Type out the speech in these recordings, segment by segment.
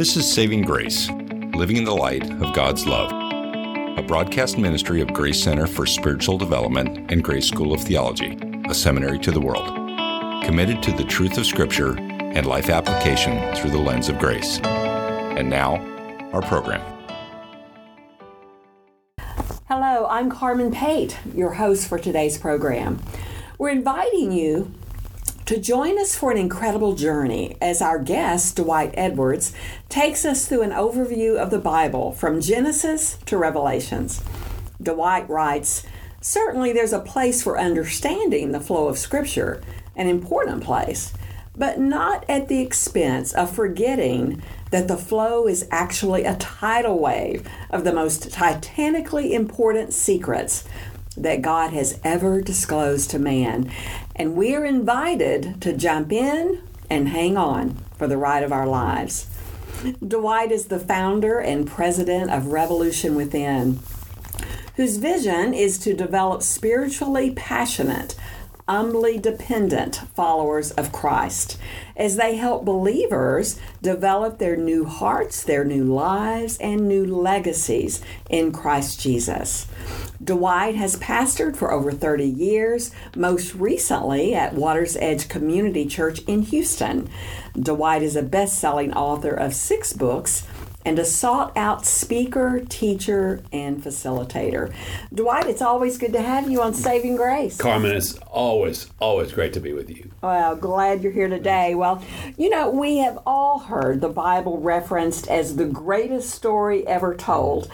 This is Saving Grace, Living in the Light of God's Love, a broadcast ministry of Grace Center for Spiritual Development and Grace School of Theology, a seminary to the world, committed to the truth of Scripture and life application through the lens of grace. And now, our program. Hello, I'm Carmen Pate, your host for today's program. We're inviting you to join us for an incredible journey as our guest, Dwight Edwards, takes us through an overview of the Bible from Genesis to Revelations. Dwight writes Certainly, there's a place for understanding the flow of Scripture, an important place, but not at the expense of forgetting that the flow is actually a tidal wave of the most titanically important secrets that God has ever disclosed to man. And we are invited to jump in and hang on for the ride of our lives. Dwight is the founder and president of Revolution Within, whose vision is to develop spiritually passionate, humbly dependent followers of Christ as they help believers develop their new hearts, their new lives, and new legacies in Christ Jesus. Dwight has pastored for over 30 years, most recently at Water's Edge Community Church in Houston. Dwight is a best selling author of six books and a sought out speaker, teacher, and facilitator. Dwight, it's always good to have you on Saving Grace. Carmen, it's always, always great to be with you. Well, glad you're here today. Well, you know, we have all heard the Bible referenced as the greatest story ever told,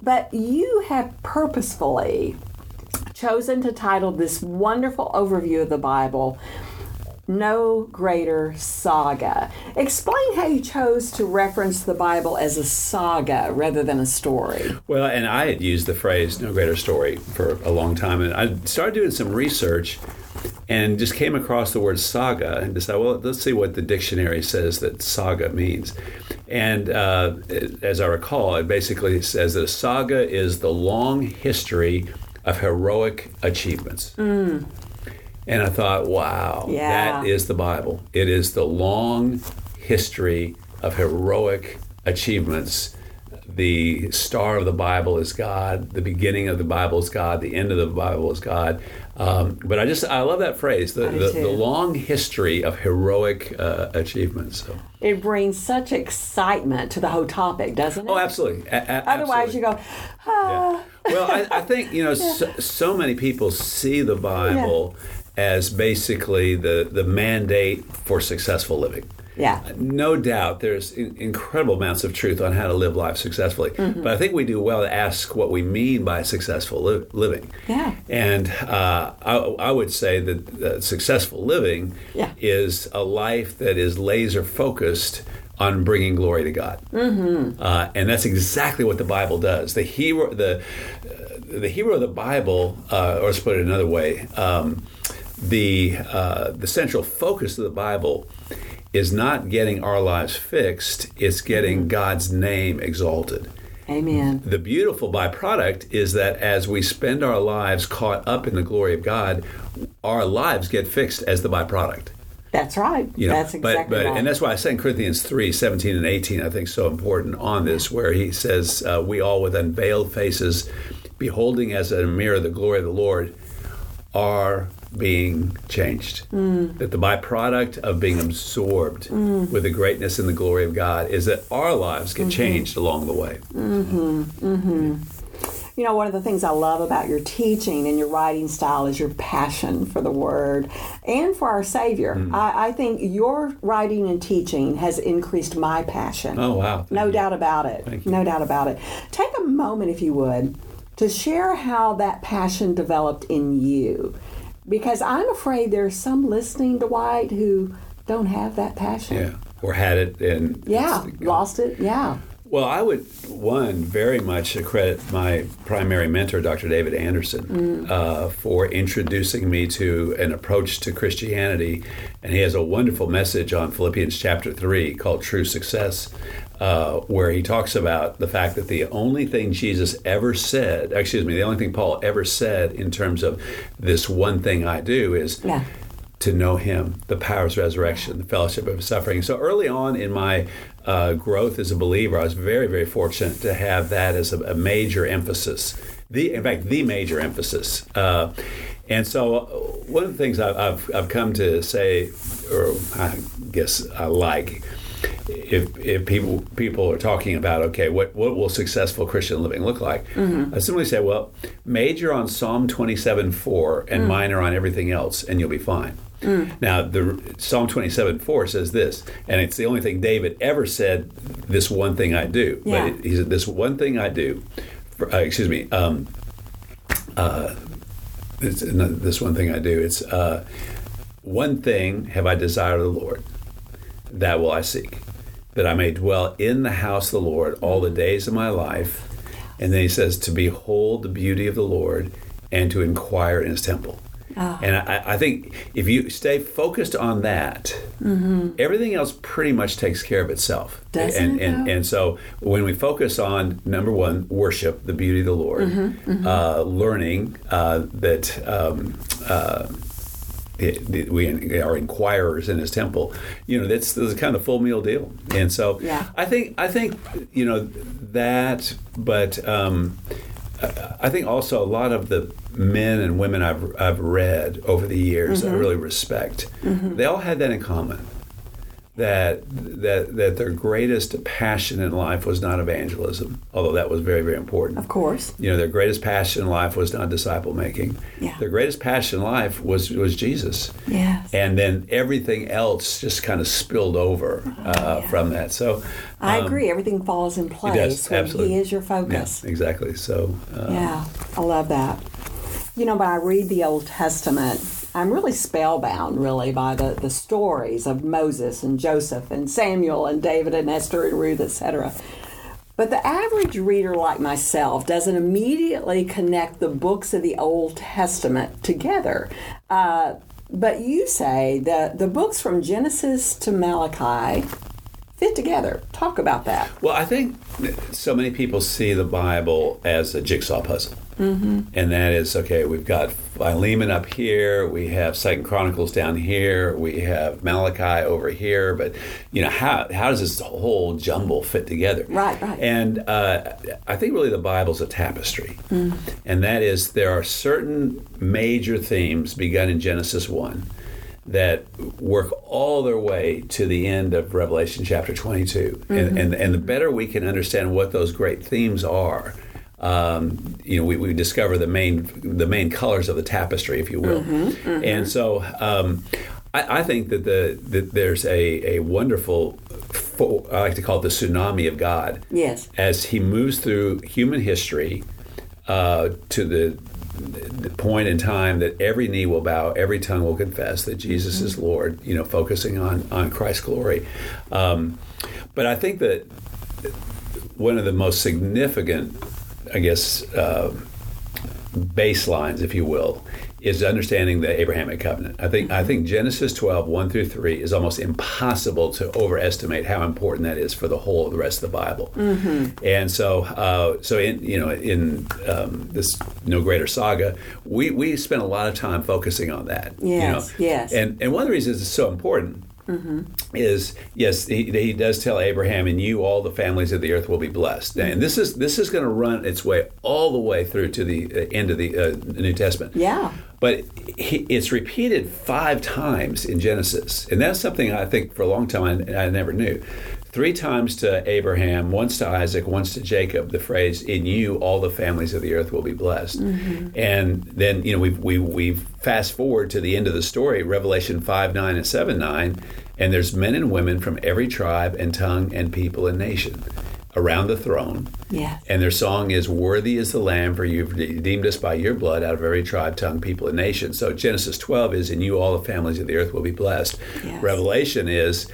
but you have purposefully chosen to title this wonderful overview of the Bible no greater saga. Explain how you chose to reference the Bible as a saga rather than a story. Well, and I had used the phrase no greater story for a long time, and I started doing some research and just came across the word saga and decided, well, let's see what the dictionary says that saga means. And uh, as I recall, it basically says that a saga is the long history of heroic achievements. Mm. And I thought, wow, Yeah. that is the Bible. It is the long history of heroic achievements. The star of the Bible is God. The beginning of the Bible is God. The end of the Bible is God. Um, but I just I love that phrase, the, the, the long history of heroic uh, achievements. So. It brings such excitement to the whole topic, doesn't it? Oh, absolutely. A- a- Otherwise, absolutely. you go, ah. well, I, I think you know so, so many people see the Bible as basically the the mandate for successful living. Yeah. No doubt, there's in, incredible amounts of truth on how to live life successfully. Mm-hmm. But I think we do well to ask what we mean by successful li- living. Yeah. And uh, I, I would say that uh, successful living Yeah. is a life that is laser focused on bringing glory to God. Mm-hmm. Uh, and that's exactly what the Bible does. The hero, the uh, the hero of the Bible, uh, or let's put it another way, um, the uh, the central focus of the Bible is not getting our lives fixed; it's getting God's name exalted. Amen. The beautiful byproduct is that as we spend our lives caught up in the glory of God, our lives get fixed as the byproduct. That's right. You know, that's exactly but, but right. and that's why in Corinthians 3, 17 and 18, I think so important on this, where he says, uh, We all with unveiled faces, beholding as in a mirror the glory of the Lord, are being changed. Mm. That the byproduct of being absorbed with the greatness and the glory of God is that our lives Mm-hmm. get changed along the way. You know, one of the things I love about your teaching and your writing style is your passion for the Word and for our Savior. Mm. I, I think your writing and teaching has increased my passion. Oh, wow. Thank No you. doubt about it. No doubt about it. Take a moment, if you would, to share how that passion developed in you. Because I'm afraid there's some listening to Dwight who don't have that passion. Yeah. Or had it and Yeah, lost it. Yeah. Well, I would one very much credit my primary mentor, Dr. David Anderson, uh, for introducing me to an approach to Christianity, and he has a wonderful message on Philippians chapter three called "True Success," uh, where he talks about the fact that the only thing Jesus ever said, excuse me, the only thing Paul ever said in terms of this one thing I do is. Yeah. to know Him, the power of His resurrection, the fellowship of suffering. So early on in my uh, growth as a believer, I was very, very fortunate to have that as a, a major emphasis. The, in fact, the major emphasis. Uh, and so, uh, one of the things I've, I've, I've come to say, or I guess I like, if, if people people are talking about okay what what will successful Christian living look like mm-hmm. I simply say well major on Psalm 27 4 and mm. minor on everything else and you'll be fine mm. now the Psalm 27 4 says this and it's the only thing David ever said this one thing I do yeah. but he said this one thing I do for, uh, excuse me um, uh, this one thing I do it's uh, one thing have I desired of the Lord that will I seek that I may dwell in the house of the Lord all the days of my life. And then he says, to behold the beauty of the Lord and to inquire in his temple. Oh. And I, I, think if you stay focused on that, mm-hmm. everything else pretty much takes care of itself. Doesn't and, and, and, so when we focus on number one, worship, the beauty of the Lord, mm-hmm, mm-hmm. Uh, learning uh, that. Um, uh, we are inquirers in his temple. You know, that's, that's kind of full meal deal. And so, yeah. I think I think you know that, but um, I think also a lot of the men and women I've I've read over the years mm-hmm. I really respect. Mm-hmm. They all had that in common that that that their greatest passion in life was not evangelism, although that was very very important. Of course, you know their greatest passion in life was not disciple making. Yeah. Their greatest passion in life was was Jesus. Yes. And then everything else just kind of spilled over uh, oh, yeah. from that. So um, I agree. Everything falls in place does, when absolutely. He is your focus. Yeah, exactly. So um, yeah, I love that. You know, when I read the Old Testament I'm really spellbound, really, by the, the stories of Moses and Joseph and Samuel and David and Esther and Ruth, etc. But the average reader like myself doesn't immediately connect the books of the Old Testament together. Uh, but you say that the books from Genesis to Malachi fit together. Talk about that. Well, I think so many people see the Bible as a jigsaw puzzle. Mm-hmm. And that is okay. We've got Philemon up here. We have Second Chronicles down here. We have Malachi over here. But you know how how does this whole jumble fit together? Right, right. And uh, I think really the Bible's a tapestry, mm. and that is there are certain major themes begun in Genesis one that work all their way to the end of Revelation chapter 22. Mm-hmm. And, and, and the better we can understand what those great themes are, um, you know, we, we, discover the main the main colors of the tapestry, if you will. Mm-hmm, mm-hmm. And so, um, I, I, think that the that there's a a wonderful, I like to call it the tsunami of God. Yes. As He moves through human history uh, to the the point in time that every knee will bow, every tongue will confess that Jesus mm-hmm. is Lord. You know, focusing on on Christ's glory. Um, but I think that one of the most significant I guess, uh, baselines, if you will, is understanding the Abrahamic covenant. I think I think Genesis 12, 1 through 3 is almost impossible to overestimate how important that is for the whole of the rest of the Bible. Mm-hmm. And so uh, so in you know in um, this no greater saga, we, we spent a lot of time focusing on that. Yes, you know? yes. And and one of the reasons it's so important mm-hmm. is yes, he, he, does tell Abraham, "And you, all the families of the earth, will be blessed." And this is this is going to run its way all the way through to the uh, end of the uh, New Testament. Yeah. But he, it's repeated five times in Genesis, and that's something I think for a long time I, I never knew three times to Abraham, once to Isaac, once to Jacob, the phrase, in you all the families of the earth will be blessed. Mm-hmm. And then, you know, we we we fast forward to the end of the story, Revelation 5, 9, and 7, 9, and there's men and women from every tribe and tongue and people and nation around the throne. Yeah. And their song is Worthy is the Lamb, for you've redeemed us by your blood out of every tribe, tongue, people, and nation. So Genesis 12 is, In you all the families of the earth will be blessed. Yes. Revelation is,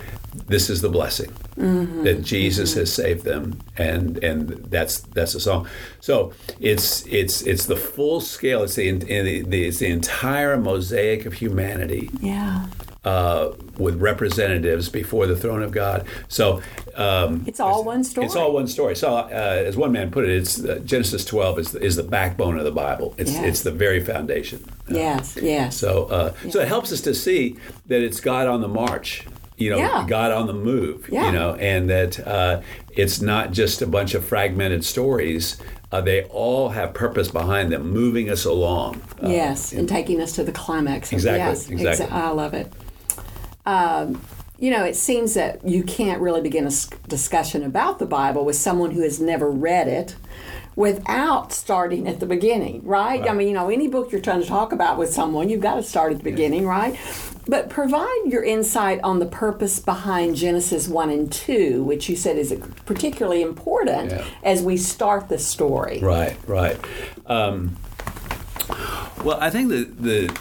This is the blessing mm-hmm. that Jesus mm-hmm. has saved them, and and that's that's the song. So it's it's it's the full scale. It's the, the it's the entire mosaic of humanity. Yeah. uh, with representatives before the throne of God. So um, It's all one story. It's all one story. So, uh, as one man put it, it's uh, Genesis 12 is, is the backbone of the Bible. It's Yes. it's the very foundation. Yes, yes. So, uh, so it helps us to see that it's God on the march. You know, Yeah. God on the move. Yeah. You know, and that uh, it's not just a bunch of fragmented stories. Uh, they all have purpose behind them, moving us along. Uh, yes, and taking us to the climax. Exactly, Yes, exactly. exa- I love it. Um, you know, it seems that you can't really begin a s- discussion about the Bible with someone who has never read it without starting at the beginning, right? I mean, you know, any book you're trying to talk about with someone, you've got to start at the beginning, right? But provide your insight on the purpose behind Genesis 1 and 2, which you said is particularly important Yeah. as we start the story. Right, right. Um, well, I think the the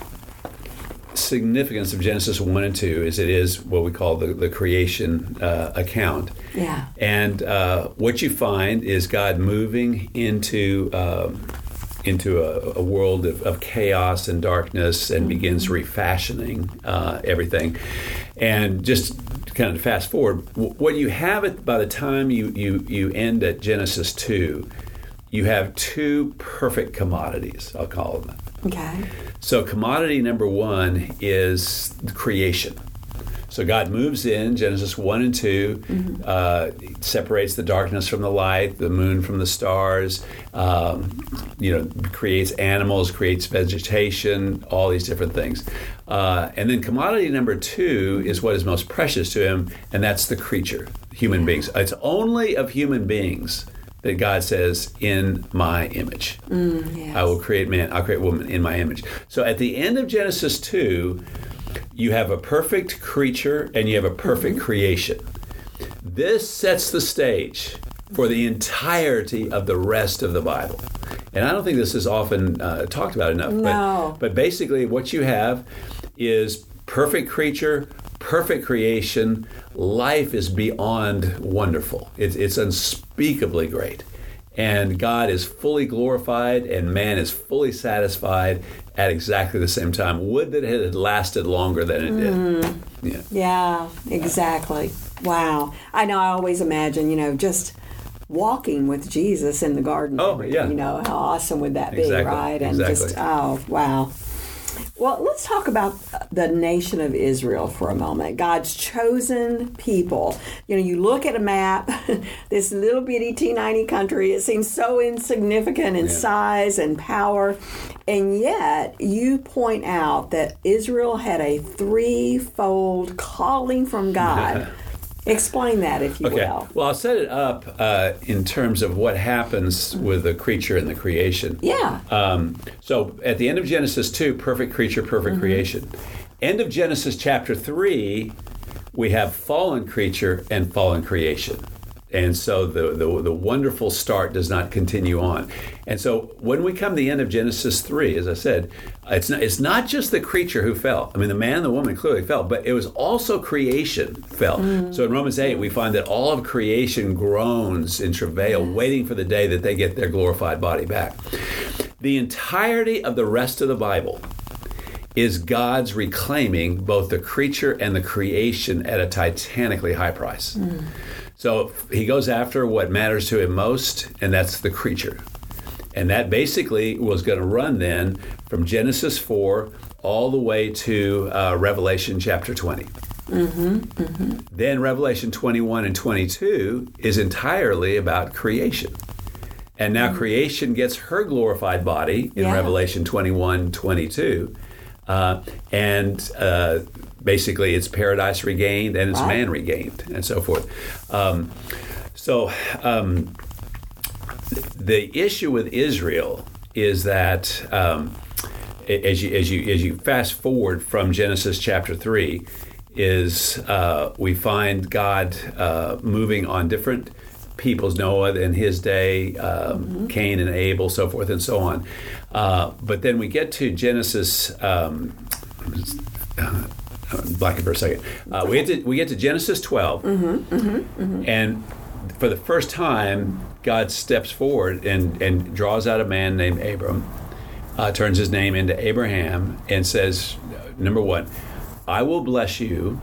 significance of Genesis one and two is it is what we call the the creation uh, account. Yeah. And uh, what you find is God moving into um, into a, a world of, of chaos and darkness and begins refashioning uh, everything. And just kind of fast forward, what you have it by the time you, you, you end at Genesis 2, you have two perfect commodities, I'll call them. Okay. So, commodity number one is the creation. So, God moves in, Genesis 1 and 2, uh, separates the darkness from the light, the moon from the stars, um, you know, creates animals, creates vegetation, all these different things. Uh, and then, commodity number two is what is most precious to Him, and that's the creature, human beings. It's only of human beings that God says, in my image. Yes. I will create man, I'll create woman in my image. So at the end of Genesis 2, you have a perfect creature and you have a perfect creation. This sets the stage for the entirety of the rest of the Bible. And I don't think this is often uh, talked about enough. No. But, but basically, what you have is perfect creature, perfect creation. Life is beyond wonderful. It's, it's unspeakably great. And God is fully glorified, and man is fully satisfied at exactly the same time. Would that it had lasted longer than it did. Mm-hmm. Yeah. Yeah, exactly. Wow. I know I always imagine, you know, just walking with Jesus in the garden. Oh, yeah. You know, how awesome would that be, Exactly, right? And just, oh, wow. Well, let's talk about the nation of Israel for a moment. God's chosen people. You know, you look at a map, this little bitty T90 country, it seems so insignificant in Yeah. size and power. And yet, you point out that Israel had a threefold calling from God. Explain that, if you Okay. will. Well, I'll set it up uh, in terms of what happens with the creature and the creation. Yeah. Um, so at the end of Genesis 2, perfect creature, perfect creation. End of Genesis chapter 3, we have fallen creature and fallen creation. And so the, the, the wonderful start does not continue on. And so when we come to the end of Genesis 3, as I said, it's not, it's not just the creature who fell. I mean, the man and the woman clearly fell, but it was also creation fell. Mm. So in Romans 8, we find that all of creation groans in travail, waiting for the day that they get their glorified body back. The entirety of the rest of the Bible is God's reclaiming both the creature and the creation at a titanically high price. Mm. So he goes after what matters to him most, and that's the creature. And that basically was going to run then from Genesis 4 all the way to uh, Revelation chapter 20. Then Revelation 21 and 22 is entirely about creation. And now creation gets her glorified body in Yeah. Revelation 21 22. Uh, and uh, basically, it's paradise regained and it's Right. man regained, and so forth. Um, so, um, the issue with Israel is that um, as you as you as you fast forward from Genesis chapter three, is uh, we find God uh, moving on different peoples, Noah in his day, um, Cain and Abel, so forth and so on. Uh, but then we get to Genesis. Um, I'm blacking for a second. Uh, we get to we get to Genesis 12 and for the first time, God steps forward and and draws out a man named Abram, uh, turns his name into Abraham, and says, number one, I will bless you,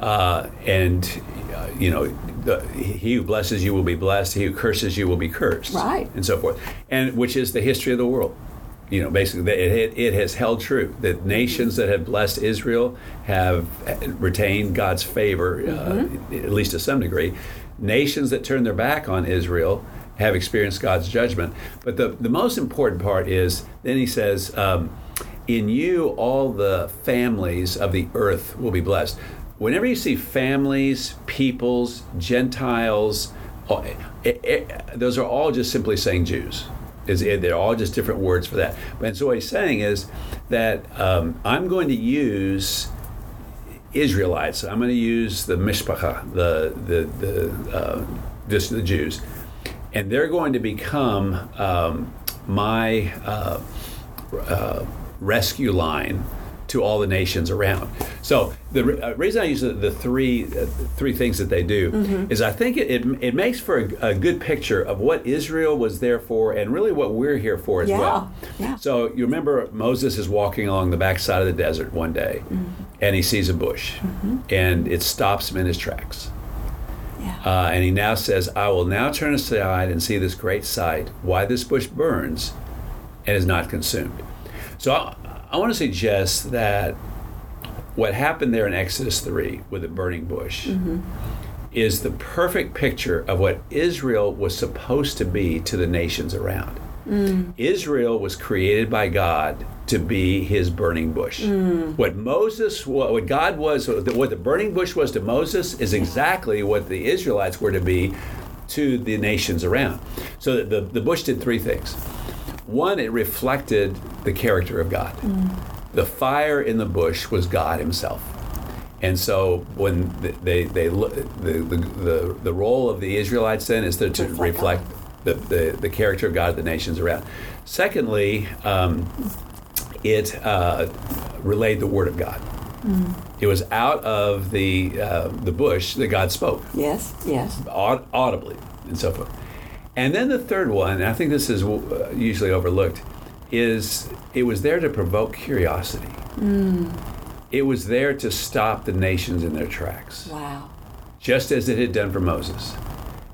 uh, and uh, you know, the, he who blesses you will be blessed. He who curses you will be cursed. Right. and so forth, and which is the history of the world. You know, basically, it, it, it has held true that nations that have blessed Israel have retained God's favor, uh, at least to some degree. Nations that turn their back on Israel have experienced God's judgment. But the, the most important part is then he says, um, In you, all the families of the earth will be blessed. Whenever you see families, peoples, Gentiles, it, it, those are all just simply saying Jews. Is they're all just different words for that. But so what he's saying is that um, I'm going to use Israelites. I'm going to use the mishpacha, the the the uh, just the Jews, and they're going to become um, my uh, uh, rescue line to all the nations around. So the uh, reason I use the, the three uh, three things that they do Mm-hmm. is I think it, it, it makes for a, a good picture of what Israel was there for and really what we're here for as Yeah, well. yeah. So you remember Moses is walking along the backside of the desert one day, Mm-hmm. and he sees a bush, and it stops him in his tracks. Yeah. Uh, and he now says, I will now turn aside and see this great sight, why this bush burns and is not consumed. So I, want to suggest that what happened there in Exodus 3 with the burning bush mm-hmm. is the perfect picture of what Israel was supposed to be to the nations around. Mm. Israel was created by God to be his burning bush. Mm. What Moses, what God was, what the burning bush was to Moses is exactly what the Israelites were to be to the nations around. So the, the bush did three things. One, it reflected the character of God. The fire in the bush was God Himself. And so when they, they, look, the, the, the, the role of the Israelites then is to, to Reflect the, the, the character of God of the nations around. Secondly, um, it uh, relayed the word of God. It was out of the, uh, the bush that God spoke Yes, yes. aud- audibly and so forth. And then the third one, and I think this is uh, usually overlooked, is it was there to provoke curiosity. It was there to stop the nations in their tracks, Wow. just as it had done for Moses.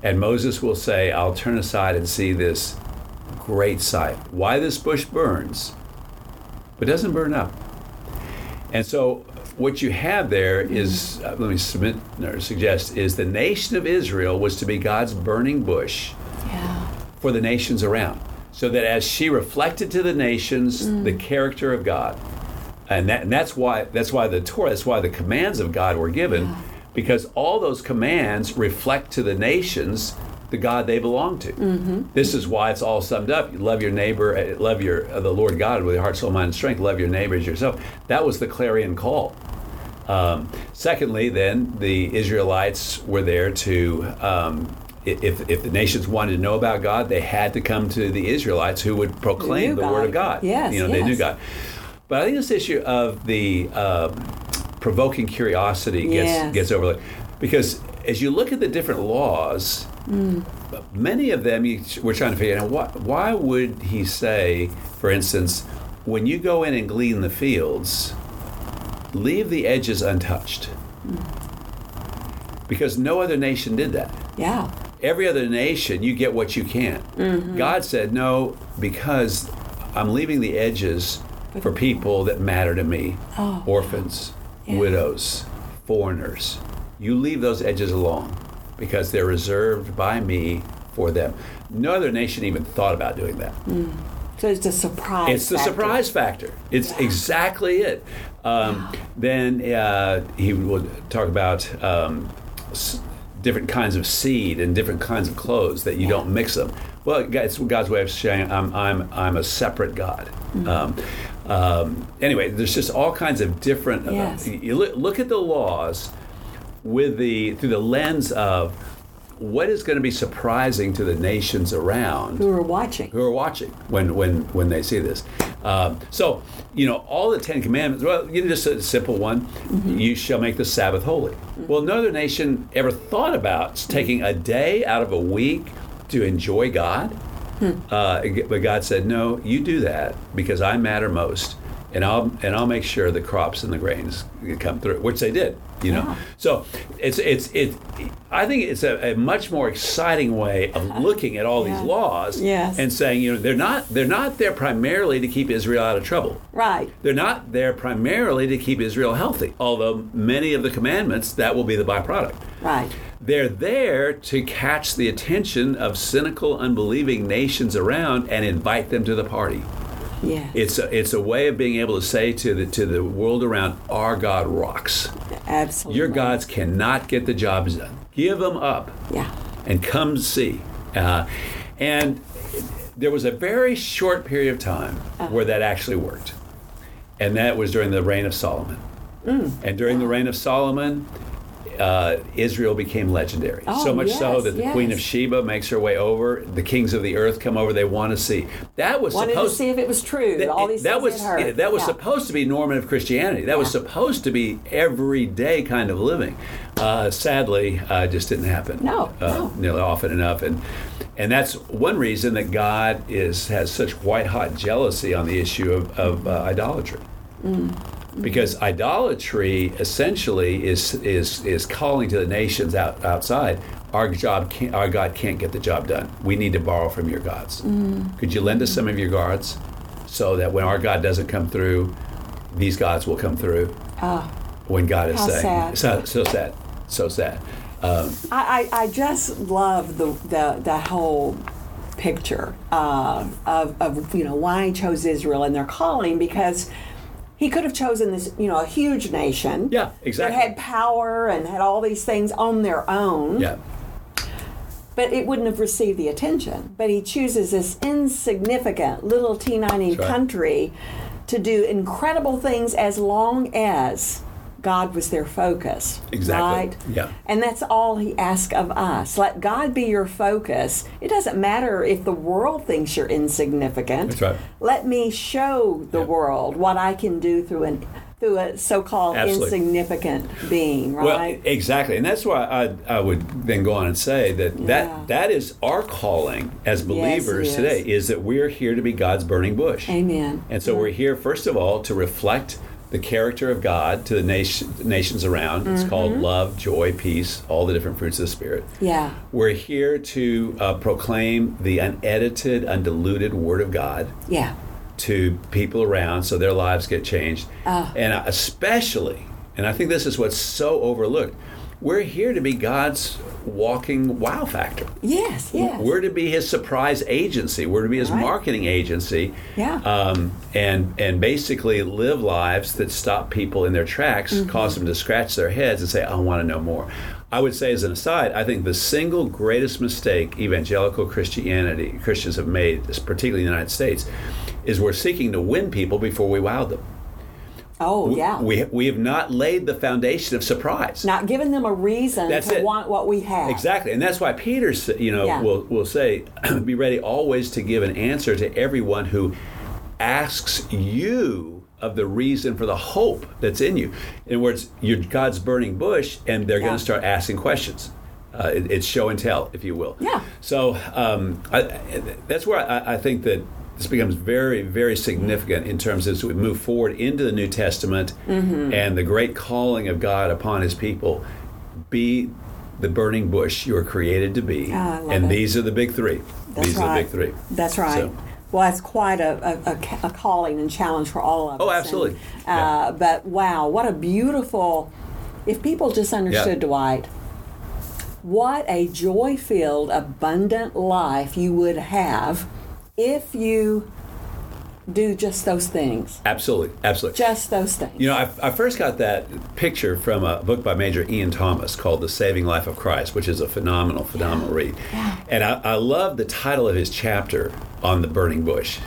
And Moses will say, I'll turn aside and see this great sight. Why this bush burns, but doesn't burn up. And so, what you have there is, uh, let me submit or suggest, is the nation of Israel was to be God's burning bush. For the nations around. So that as she reflected to the nations the character of God, and, that, and that's why that's why the Torah, that's why the commands of God were given, because all those commands reflect to the nations the God they belong to. This is why it's all summed up. You love your neighbor, uh, love your uh, the Lord God with your heart, soul, mind, and strength. Love your neighbor as yourself. That was the clarion call. Um, secondly, then the Israelites were there to, um, if, if the nations wanted to know about God, they had to come to the Israelites who would proclaim the word of God. Yes, you know they knew. God. But I think this issue of the um, provoking curiosity gets Yes. gets overlooked because as you look at the different laws, Mm. many of them you, we're trying to figure out why, why would he say, for instance, when you go in and glean the fields, leave the edges untouched. Because no other nation did that. Yeah. Every other nation, you get what you can. God said, no, because I'm leaving the edges for people that matter to me Oh, orphans, Yeah. widows, foreigners. You leave those edges alone because they're reserved by me for them. No other nation even thought about doing that. So it's a surprise. It's the factor. surprise factor. It's exactly it. Um, Then uh, he would talk about um, s- different kinds of seed and different kinds of clothes that you Yeah. don't mix them. Well, it's God's way of saying I'm I'm I'm a separate God. Mm-hmm. Um, um, anyway, there's just all kinds of different. uh, you look, look at the laws with the through the lens of what is going to be surprising to the nations around Who are watching? who are watching when when when they see this. Um, so you know all the Ten Commandments. Well, you know, just a simple one: you shall make the Sabbath holy. Well, no other nation ever thought about taking a day out of a week to enjoy God. Uh, but God said, "No, you do that because I matter most." And I'll and I'll make sure the crops and the grains come through, which they did. You know, Yeah. so it's it's it. I think it's a, a much more exciting way of looking at all Yeah. these laws Yes. and saying, you know, they're not they're not there primarily to keep Israel out of trouble. Right. They're not there primarily to keep Israel healthy, although many of the commandments that will be the byproduct. Right. They're there to catch the attention of cynical, unbelieving nations around and invite them to the party. Yeah. It's a, it's a way of being able to say to the to the world around, our God rocks. Absolutely. Your gods cannot get the jobs done. Give them up Yeah. and come see. Uh, and there was a very short period of time where that actually worked, and that was during the reign of Solomon. And during the reign of Solomon, uh, Israel became legendary. Oh, so much so that the Queen of. Sheba makes her way over. The kings of the earth come over. They want to see. That was Wanted to supposed see if it was true. that, all these that was yeah, that was Yeah. supposed to be normative Christianity. That was supposed to be everyday kind of living. Uh, sadly, uh, it just didn't happen. No, uh, no. nearly often enough, and and that's one reason that God is has such white hot jealousy on the issue of, of uh, idolatry. Mm. Because idolatry essentially is is is calling to the nations out outside. Our job, our God can't get the job done. We need to borrow from your gods. Mm. Could you lend us some of your gods, so that when our God doesn't come through, these gods will come through. when God is. Saying, sad. so so sad, so sad. Um, I, I, I just love the, the, the whole picture uh, of, of you know why he chose Israel and their calling because he could have chosen this you know a huge nation Yeah, exactly. that had power and had all these things on their own yeah, but it wouldn't have received the attention but he chooses this insignificant little T90 right. country to do incredible things as long as God was their focus. Exactly. Right? Yeah. And that's all he asks of us. Let God be your focus. It doesn't matter if the world thinks you're insignificant. That's right. Let me show the Yeah. world what I can do through an through a so-called Absolutely. insignificant being, right? well, exactly, and that's why I, I would then go on and say that Yeah. that that is our calling as believers is. today is that we're here to be God's burning bush. Amen. And so we're here, first of all, to reflect the character of God to the nation, nations around. It's called Mm-hmm. love, joy, peace, all the different fruits of the Spirit. Yeah. We're here to uh, proclaim the unedited, undiluted Word of God Yeah. to people around so their lives get changed. Ah. And especially, and I think this is what's so overlooked, we're here to be God's walking wow factor. Yes, yes. We're to be his surprise agency. We're to be his Right. marketing agency. Yeah. Um, and and basically live lives that stop people in their tracks, Mm-hmm. cause them to scratch their heads and say, "I want to know more." I would say, as an aside, I think the single greatest mistake evangelical Christianity Christians have made, particularly in the United States, is we're seeking to win people before we wow them. Oh, yeah. We we have not laid the foundation of surprise. Not given them a reason That's to it. want what we have. Exactly, and that's why Peter, you know, Yeah. will will say, "Be ready always to give an answer to everyone who asks you of the reason for the hope that's in you." In other words, you're God's burning bush, and they're Yeah. going to start asking questions. Uh, it, it's show and tell, if you will. Yeah. So um, I, that's where I, I think that this becomes very, very significant in terms as we move forward into the New Testament Mm-hmm. and the great calling of God upon His people. Be the burning bush you are created to be, love and it. these are the big three. That's these right. are the big three. That's right. So- Well, that's quite a, a, a calling and challenge for all of us. Oh, absolutely. And, uh, But wow, what a beautiful. If people just understood, Yeah. Dwight, what a joy filled, abundant life you would have if you do just those things. Absolutely, absolutely. Just those things. You know, I, I first got that picture from a book by Major Ian Thomas called The Saving Life of Christ, which is a phenomenal, phenomenal read. Yeah. And I, I love the title of his chapter on the burning bush.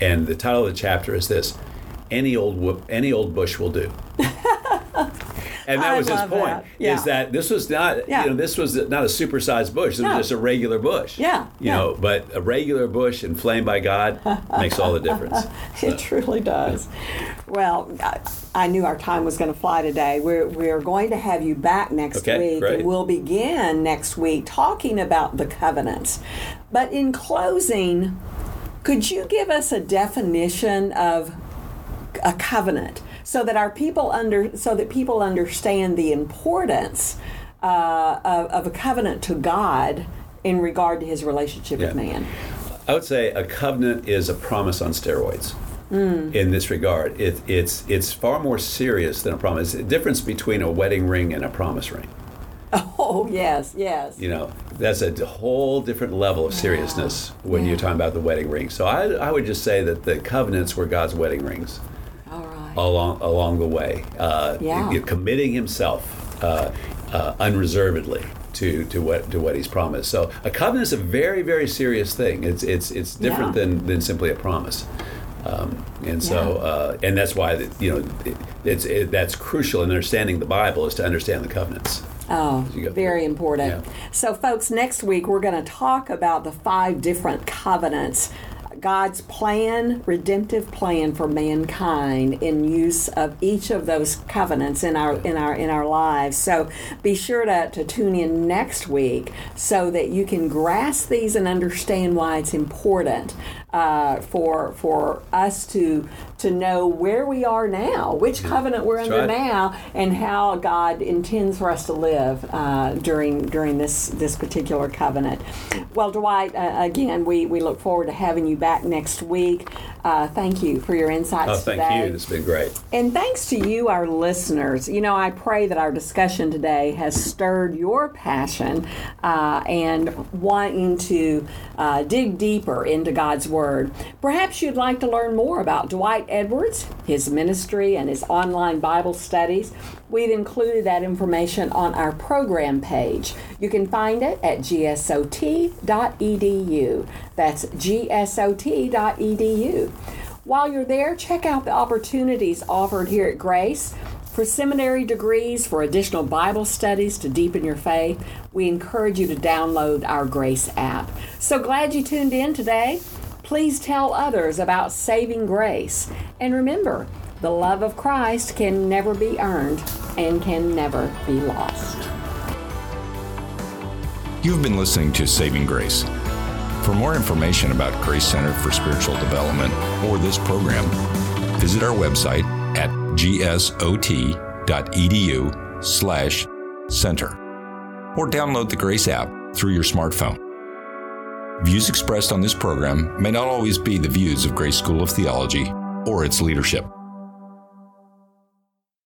And the title of the chapter is this Any Old, any old Bush Will Do. And that I was his point. that. Yeah. Is that this was not Yeah. you know this was not a supersized bush. This No. was just a regular bush. Yeah, You yeah. know, but a regular bush inflamed by God makes all the difference. It truly does. Well, I, I knew our time was going to fly today. We're, we're going to have you back next Okay, week, great. and we'll begin next week talking about the covenants. But in closing, could you give us a definition of a covenant so that our people under so that people understand the importance uh, of, of a covenant to God in regard to his relationship with man. I would say a covenant is a promise on steroids. In this regard, it, it's it's far more serious than a promise. The difference between a wedding ring and a promise ring. Oh yes, yes. You know, that's a whole different level of seriousness when you're talking about the wedding ring. So I, I would just say that the covenants were God's wedding rings right. along along the way, uh, Yeah. you know, committing Himself uh, uh, unreservedly to to what to what He's promised. So a covenant is a very very serious thing. It's it's it's different Yeah. than than simply a promise. Um, and so, Yeah. uh, and that's why that, you know it, it's it, that's crucial in understanding the Bible is to understand the covenants. Oh, very important. Yeah. So, folks, next week we're going to talk about the five different covenants. God's plan, redemptive plan for mankind in use of each of those covenants in our in our in our lives. So be sure to, to tune in next week so that you can grasp these and understand why it's important uh, for for us to to know where we are now, which covenant we're That's under right. now, and how God intends for us to live uh, during during this this particular covenant. Well, Dwight, uh, again, we, we look forward to having you back next week. Uh, thank you for your insights Oh, thank today. you. Has been great. And thanks to you, our listeners. You know, I pray that our discussion today has stirred your passion uh, and wanting to uh, dig deeper into God's Word. Perhaps you'd like to learn more about Dwight Edwards, his ministry, and his online Bible studies. We've included that information on our program page. You can find it at gsot.edu. That's gsot.edu. While you're there, check out the opportunities offered here at Grace. For seminary degrees, for additional Bible studies to deepen your faith, we encourage you to download our Grace app. So glad you tuned in today. Please tell others about saving grace. And remember, the love of Christ can never be earned and can never be lost. You've been listening to Saving Grace. For more information about Grace Center for Spiritual Development or this program, visit our website at gsot.edu slash center or download the Grace app through your smartphone. Views expressed on this program may not always be the views of Grace School of Theology or its leadership.